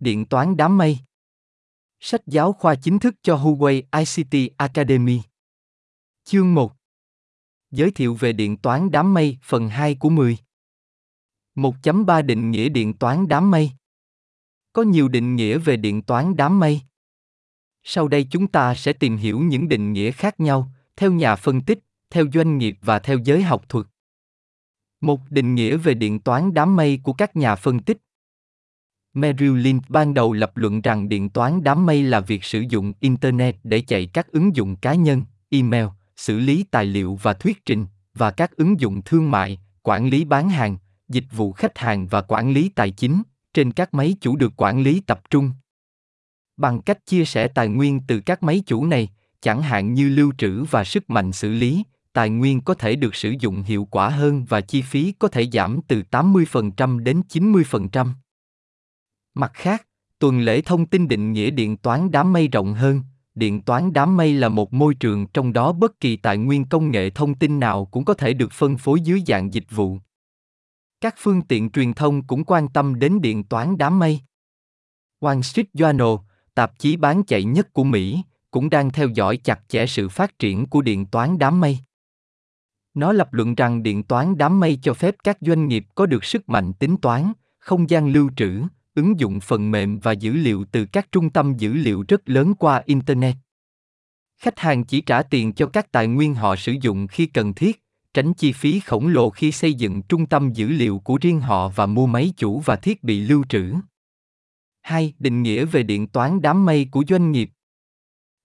Điện toán đám mây Sách giáo khoa chính thức cho Huawei ICT Academy Chương 1 Giới thiệu về điện toán đám mây phần 2 của 10 1.3 Định nghĩa điện toán đám mây Có nhiều định nghĩa về điện toán đám mây. Sau đây chúng ta sẽ tìm hiểu những định nghĩa khác nhau, theo nhà phân tích, theo doanh nghiệp và theo giới học thuật. Một định nghĩa về điện toán đám mây của các nhà phân tích. Merrill Lynch ban đầu lập luận rằng điện toán đám mây là việc sử dụng Internet để chạy các ứng dụng cá nhân, email, xử lý tài liệu và thuyết trình, và các ứng dụng thương mại, quản lý bán hàng, dịch vụ khách hàng và quản lý tài chính, trên các máy chủ được quản lý tập trung. Bằng cách chia sẻ tài nguyên từ các máy chủ này, chẳng hạn như lưu trữ và sức mạnh xử lý, tài nguyên có thể được sử dụng hiệu quả hơn và chi phí có thể giảm từ 80% đến 90%. Mặt khác, tuần lễ thông tin định nghĩa điện toán đám mây rộng hơn, điện toán đám mây là một môi trường trong đó bất kỳ tài nguyên công nghệ thông tin nào cũng có thể được phân phối dưới dạng dịch vụ. Các phương tiện truyền thông cũng quan tâm đến điện toán đám mây. Wall Street Journal, tạp chí bán chạy nhất của Mỹ, cũng đang theo dõi chặt chẽ sự phát triển của điện toán đám mây. Nó lập luận rằng điện toán đám mây cho phép các doanh nghiệp có được sức mạnh tính toán, không gian lưu trữ, ứng dụng phần mềm và dữ liệu từ các trung tâm dữ liệu rất lớn qua internet. Khách hàng chỉ trả tiền cho các tài nguyên họ sử dụng khi cần thiết, tránh chi phí khổng lồ khi xây dựng trung tâm dữ liệu của riêng họ và mua máy chủ và thiết bị lưu trữ. 2. Định nghĩa về điện toán đám mây của doanh nghiệp.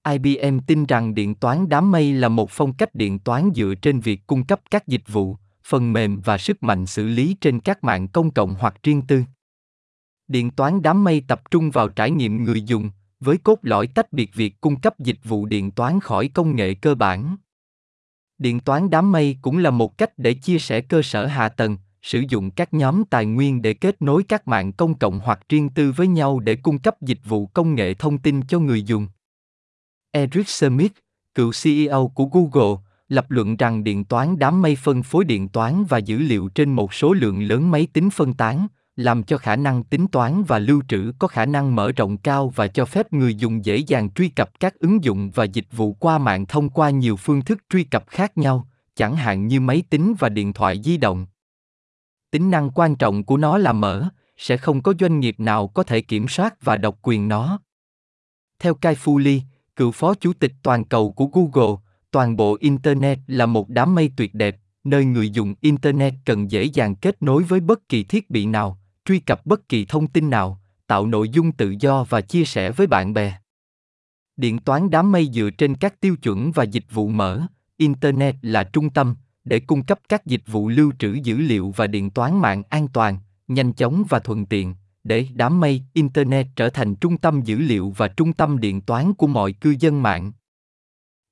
IBM tin rằng điện toán đám mây là một phong cách điện toán dựa trên việc cung cấp các dịch vụ, phần mềm và sức mạnh xử lý trên các mạng công cộng hoặc riêng tư. Điện toán đám mây tập trung vào trải nghiệm người dùng, với cốt lõi tách biệt việc cung cấp dịch vụ điện toán khỏi công nghệ cơ bản. Điện toán đám mây cũng là một cách để chia sẻ cơ sở hạ tầng, sử dụng các nhóm tài nguyên để kết nối các mạng công cộng hoặc riêng tư với nhau để cung cấp dịch vụ công nghệ thông tin cho người dùng. Eric Schmidt, cựu CEO của Google, lập luận rằng điện toán đám mây phân phối điện toán và dữ liệu trên một số lượng lớn máy tính phân tán, làm cho khả năng tính toán và lưu trữ có khả năng mở rộng cao và cho phép người dùng dễ dàng truy cập các ứng dụng và dịch vụ qua mạng thông qua nhiều phương thức truy cập khác nhau, chẳng hạn như máy tính và điện thoại di động. Tính năng quan trọng của nó là mở, sẽ không có doanh nghiệp nào có thể kiểm soát và độc quyền nó. Theo Kai Fu Lee, cựu phó chủ tịch toàn cầu của Google, toàn bộ Internet là một đám mây tuyệt đẹp, nơi người dùng Internet cần dễ dàng kết nối với bất kỳ thiết bị nào, truy cập bất kỳ thông tin nào, tạo nội dung tự do và chia sẻ với bạn bè. Điện toán đám mây dựa trên các tiêu chuẩn và dịch vụ mở, Internet là trung tâm để cung cấp các dịch vụ lưu trữ dữ liệu và điện toán mạng an toàn, nhanh chóng và thuận tiện, để đám mây Internet trở thành trung tâm dữ liệu và trung tâm điện toán của mọi cư dân mạng.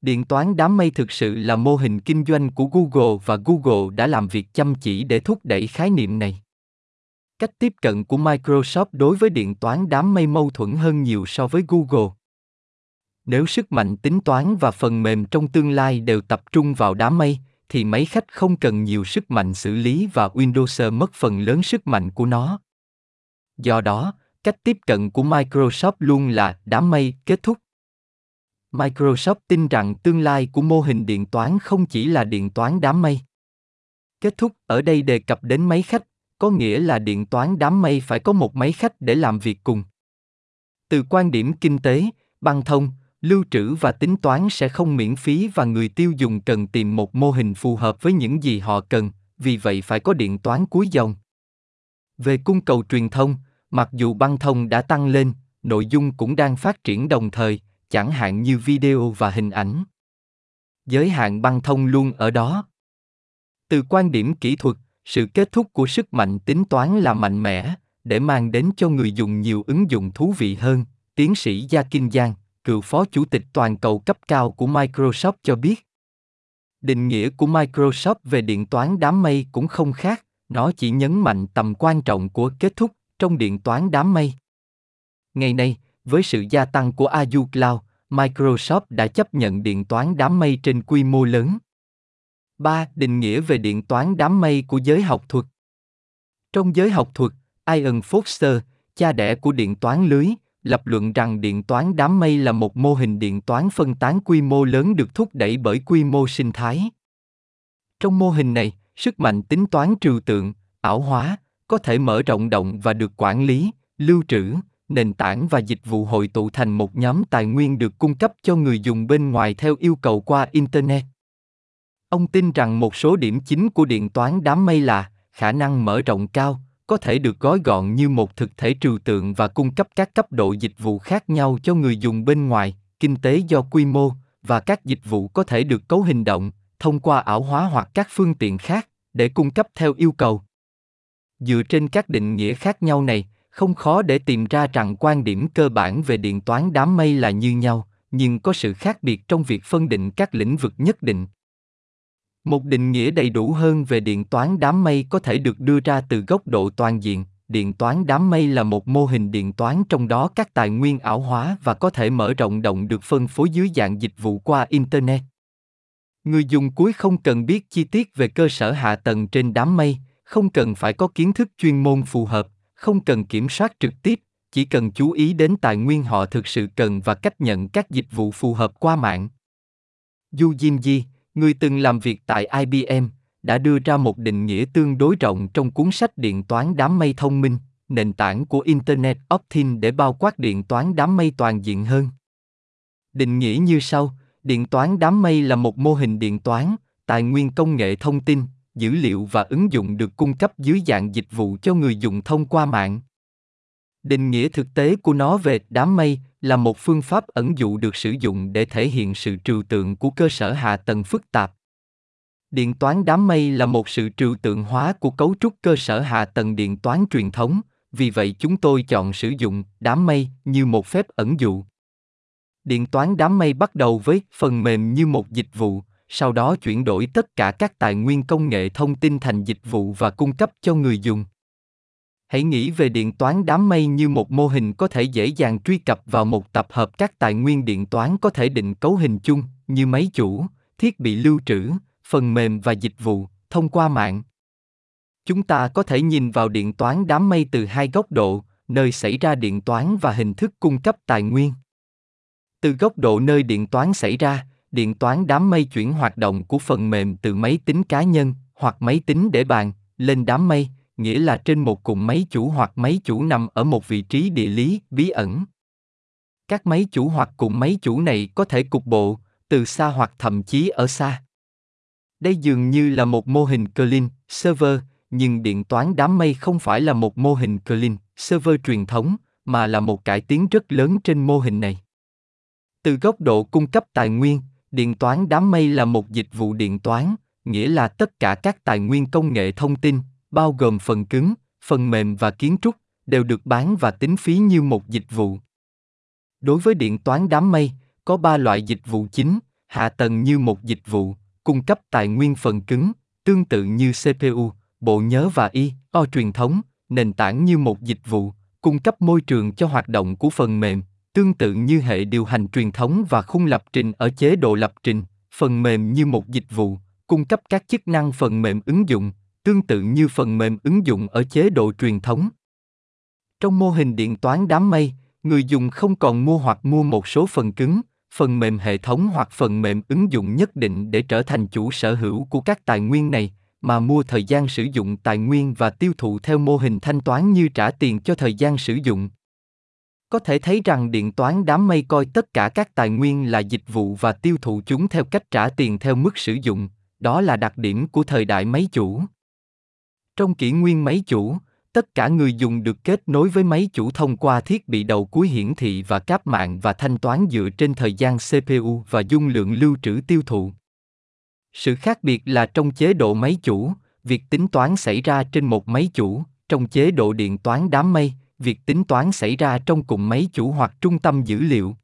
Điện toán đám mây thực sự là mô hình kinh doanh của Google và Google đã làm việc chăm chỉ để thúc đẩy khái niệm này. Cách tiếp cận của Microsoft đối với điện toán đám mây mâu thuẫn hơn nhiều so với Google. Nếu sức mạnh tính toán và phần mềm trong tương lai đều tập trung vào đám mây, thì máy khách không cần nhiều sức mạnh xử lý và Windows mất phần lớn sức mạnh của nó. Do đó, cách tiếp cận của Microsoft luôn là đám mây kết thúc. Microsoft tin rằng tương lai của mô hình điện toán không chỉ là điện toán đám mây. Kết thúc ở đây đề cập đến máy khách, có nghĩa là điện toán đám mây phải có một máy khách để làm việc cùng. Từ quan điểm kinh tế, băng thông, lưu trữ và tính toán sẽ không miễn phí và người tiêu dùng cần tìm một mô hình phù hợp với những gì họ cần, vì vậy phải có điện toán cuối dòng. Về cung cầu truyền thông, mặc dù băng thông đã tăng lên, nội dung cũng đang phát triển đồng thời, chẳng hạn như video và hình ảnh. Giới hạn băng thông luôn ở đó. Từ quan điểm kỹ thuật, sự kết thúc của sức mạnh tính toán là mạnh mẽ, để mang đến cho người dùng nhiều ứng dụng thú vị hơn, tiến sĩ Gia Kinh Giang, cựu phó chủ tịch toàn cầu cấp cao của Microsoft cho biết. Định nghĩa của Microsoft về điện toán đám mây cũng không khác, nó chỉ nhấn mạnh tầm quan trọng của kết thúc trong điện toán đám mây. Ngày nay, với sự gia tăng của Azure Cloud, Microsoft đã chấp nhận điện toán đám mây trên quy mô lớn. 3. Định nghĩa về điện toán đám mây của giới học thuật Trong giới học thuật, Ian Foster, cha đẻ của điện toán lưới, lập luận rằng điện toán đám mây là một mô hình điện toán phân tán quy mô lớn được thúc đẩy bởi quy mô sinh thái. Trong mô hình này, sức mạnh tính toán trừu tượng, ảo hóa, có thể mở rộng động và được quản lý, lưu trữ, nền tảng và dịch vụ hội tụ thành một nhóm tài nguyên được cung cấp cho người dùng bên ngoài theo yêu cầu qua internet ông tin rằng một số điểm chính của điện toán đám mây là khả năng mở rộng cao, có thể được gói gọn như một thực thể trừu tượng và cung cấp các cấp độ dịch vụ khác nhau cho người dùng bên ngoài, kinh tế do quy mô, và các dịch vụ có thể được cấu hình động, thông qua ảo hóa hoặc các phương tiện khác, để cung cấp theo yêu cầu. Dựa trên các định nghĩa khác nhau này, không khó để tìm ra rằng quan điểm cơ bản về điện toán đám mây là như nhau, nhưng có sự khác biệt trong việc phân định các lĩnh vực nhất định một định nghĩa đầy đủ hơn về điện toán đám mây có thể được đưa ra từ góc độ toàn diện điện toán đám mây là một mô hình điện toán trong đó các tài nguyên ảo hóa và có thể mở rộng động được phân phối dưới dạng dịch vụ qua internet người dùng cuối không cần biết chi tiết về cơ sở hạ tầng trên đám mây không cần phải có kiến thức chuyên môn phù hợp không cần kiểm soát trực tiếp chỉ cần chú ý đến tài nguyên họ thực sự cần và cách nhận các dịch vụ phù hợp qua mạng. Yu Jinji, người từng làm việc tại IBM, đã đưa ra một định nghĩa tương đối rộng trong cuốn sách Điện toán đám mây thông minh, nền tảng của Internet of Things để bao quát điện toán đám mây toàn diện hơn. Định nghĩa như sau, điện toán đám mây là một mô hình điện toán, tài nguyên công nghệ thông tin, dữ liệu và ứng dụng được cung cấp dưới dạng dịch vụ cho người dùng thông qua mạng. Định nghĩa thực tế của nó về đám mây là một phương pháp ẩn dụ được sử dụng để thể hiện sự trừu tượng của cơ sở hạ tầng phức tạp. Điện toán đám mây là một sự trừu tượng hóa của cấu trúc cơ sở hạ tầng điện toán truyền thống, vì vậy chúng tôi chọn sử dụng đám mây như một phép ẩn dụ. Điện toán đám mây bắt đầu với phần mềm như một dịch vụ, sau đó chuyển đổi tất cả các tài nguyên công nghệ thông tin thành dịch vụ và cung cấp cho người dùng hãy nghĩ về điện toán đám mây như một mô hình có thể dễ dàng truy cập vào một tập hợp các tài nguyên điện toán có thể định cấu hình chung, như máy chủ, thiết bị lưu trữ, phần mềm và dịch vụ, thông qua mạng. Chúng ta có thể nhìn vào điện toán đám mây từ hai góc độ, nơi xảy ra điện toán và hình thức cung cấp tài nguyên. Từ góc độ nơi điện toán xảy ra, điện toán đám mây chuyển hoạt động của phần mềm từ máy tính cá nhân hoặc máy tính để bàn, lên đám mây nghĩa là trên một cụm máy chủ hoặc máy chủ nằm ở một vị trí địa lý bí ẩn. Các máy chủ hoặc cụm máy chủ này có thể cục bộ, từ xa hoặc thậm chí ở xa. Đây dường như là một mô hình client server, nhưng điện toán đám mây không phải là một mô hình client server truyền thống, mà là một cải tiến rất lớn trên mô hình này. Từ góc độ cung cấp tài nguyên, điện toán đám mây là một dịch vụ điện toán, nghĩa là tất cả các tài nguyên công nghệ thông tin, bao gồm phần cứng, phần mềm và kiến trúc, đều được bán và tính phí như một dịch vụ. Đối với điện toán đám mây, có ba loại dịch vụ chính, hạ tầng như một dịch vụ, cung cấp tài nguyên phần cứng, tương tự như CPU, bộ nhớ và I/O truyền thống, nền tảng như một dịch vụ, cung cấp môi trường cho hoạt động của phần mềm, tương tự như hệ điều hành truyền thống và khung lập trình ở chế độ lập trình, phần mềm như một dịch vụ, cung cấp các chức năng phần mềm ứng dụng, tương tự như phần mềm ứng dụng ở chế độ truyền thống. Trong mô hình điện toán đám mây, người dùng không còn mua hoặc mua một số phần cứng, phần mềm hệ thống hoặc phần mềm ứng dụng nhất định để trở thành chủ sở hữu của các tài nguyên này, mà mua thời gian sử dụng tài nguyên và tiêu thụ theo mô hình thanh toán như trả tiền cho thời gian sử dụng. Có thể thấy rằng điện toán đám mây coi tất cả các tài nguyên là dịch vụ và tiêu thụ chúng theo cách trả tiền theo mức sử dụng, đó là đặc điểm của thời đại máy chủ. Trong kỷ nguyên máy chủ, tất cả người dùng được kết nối với máy chủ thông qua thiết bị đầu cuối hiển thị và cáp mạng và thanh toán dựa trên thời gian CPU và dung lượng lưu trữ tiêu thụ. Sự khác biệt là trong chế độ máy chủ, việc tính toán xảy ra trên một máy chủ, trong chế độ điện toán đám mây, việc tính toán xảy ra trong cùng máy chủ hoặc trung tâm dữ liệu.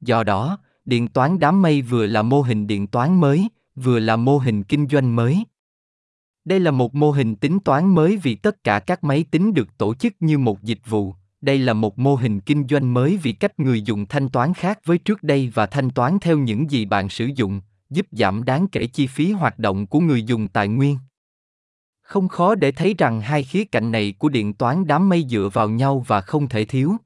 Do đó, điện toán đám mây vừa là mô hình điện toán mới, vừa là mô hình kinh doanh mới. Đây là một mô hình tính toán mới vì tất cả các máy tính được tổ chức như một dịch vụ. Đây là một mô hình kinh doanh mới vì cách người dùng thanh toán khác với trước đây và thanh toán theo những gì bạn sử dụng, giúp giảm đáng kể chi phí hoạt động của người dùng tài nguyên. Không khó để thấy rằng hai khía cạnh này của điện toán đám mây dựa vào nhau và không thể thiếu.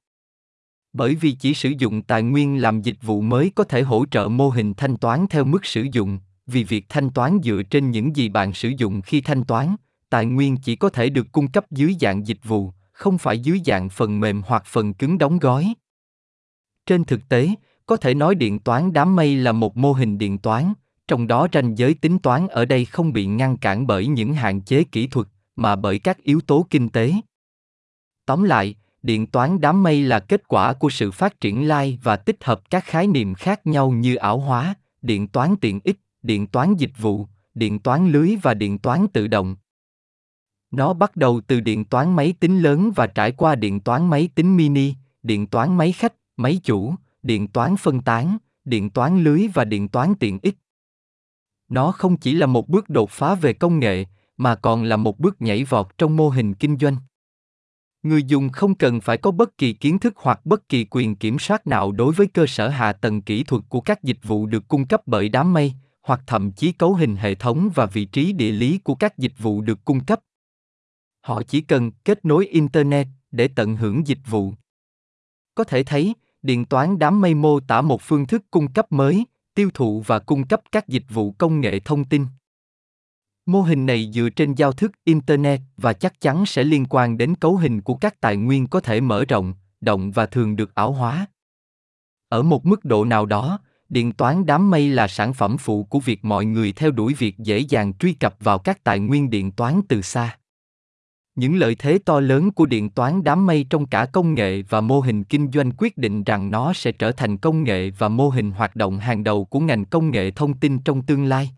Bởi vì chỉ sử dụng tài nguyên làm dịch vụ mới có thể hỗ trợ mô hình thanh toán theo mức sử dụng, vì việc thanh toán dựa trên những gì bạn sử dụng khi thanh toán, tài nguyên chỉ có thể được cung cấp dưới dạng dịch vụ, không phải dưới dạng phần mềm hoặc phần cứng đóng gói. Trên thực tế, có thể nói điện toán đám mây là một mô hình điện toán, trong đó ranh giới tính toán ở đây không bị ngăn cản bởi những hạn chế kỹ thuật, mà bởi các yếu tố kinh tế. Tóm lại, điện toán đám mây là kết quả của sự phát triển lai và tích hợp các khái niệm khác nhau như ảo hóa, điện toán tiện ích, điện toán dịch vụ, điện toán lưới và điện toán tự động. Nó bắt đầu từ điện toán máy tính lớn và trải qua điện toán máy tính mini, điện toán máy khách, máy chủ, điện toán phân tán, điện toán lưới và điện toán tiện ích. Nó không chỉ là một bước đột phá về công nghệ, mà còn là một bước nhảy vọt trong mô hình kinh doanh. Người dùng không cần phải có bất kỳ kiến thức hoặc bất kỳ quyền kiểm soát nào đối với cơ sở hạ tầng kỹ thuật của các dịch vụ được cung cấp bởi đám mây, hoặc thậm chí cấu hình hệ thống và vị trí địa lý của các dịch vụ được cung cấp. Họ chỉ cần kết nối internet để tận hưởng dịch vụ. Có thể thấy, điện toán đám mây mô tả một phương thức cung cấp mới, tiêu thụ và cung cấp các dịch vụ công nghệ thông tin. Mô hình này dựa trên giao thức internet và chắc chắn sẽ liên quan đến cấu hình của các tài nguyên có thể mở rộng, động và thường được ảo hóa. Ở một mức độ nào đó, điện toán đám mây là sản phẩm phụ của việc mọi người theo đuổi việc dễ dàng truy cập vào các tài nguyên điện toán từ xa. Những lợi thế to lớn của điện toán đám mây trong cả công nghệ và mô hình kinh doanh quyết định rằng nó sẽ trở thành công nghệ và mô hình hoạt động hàng đầu của ngành công nghệ thông tin trong tương lai.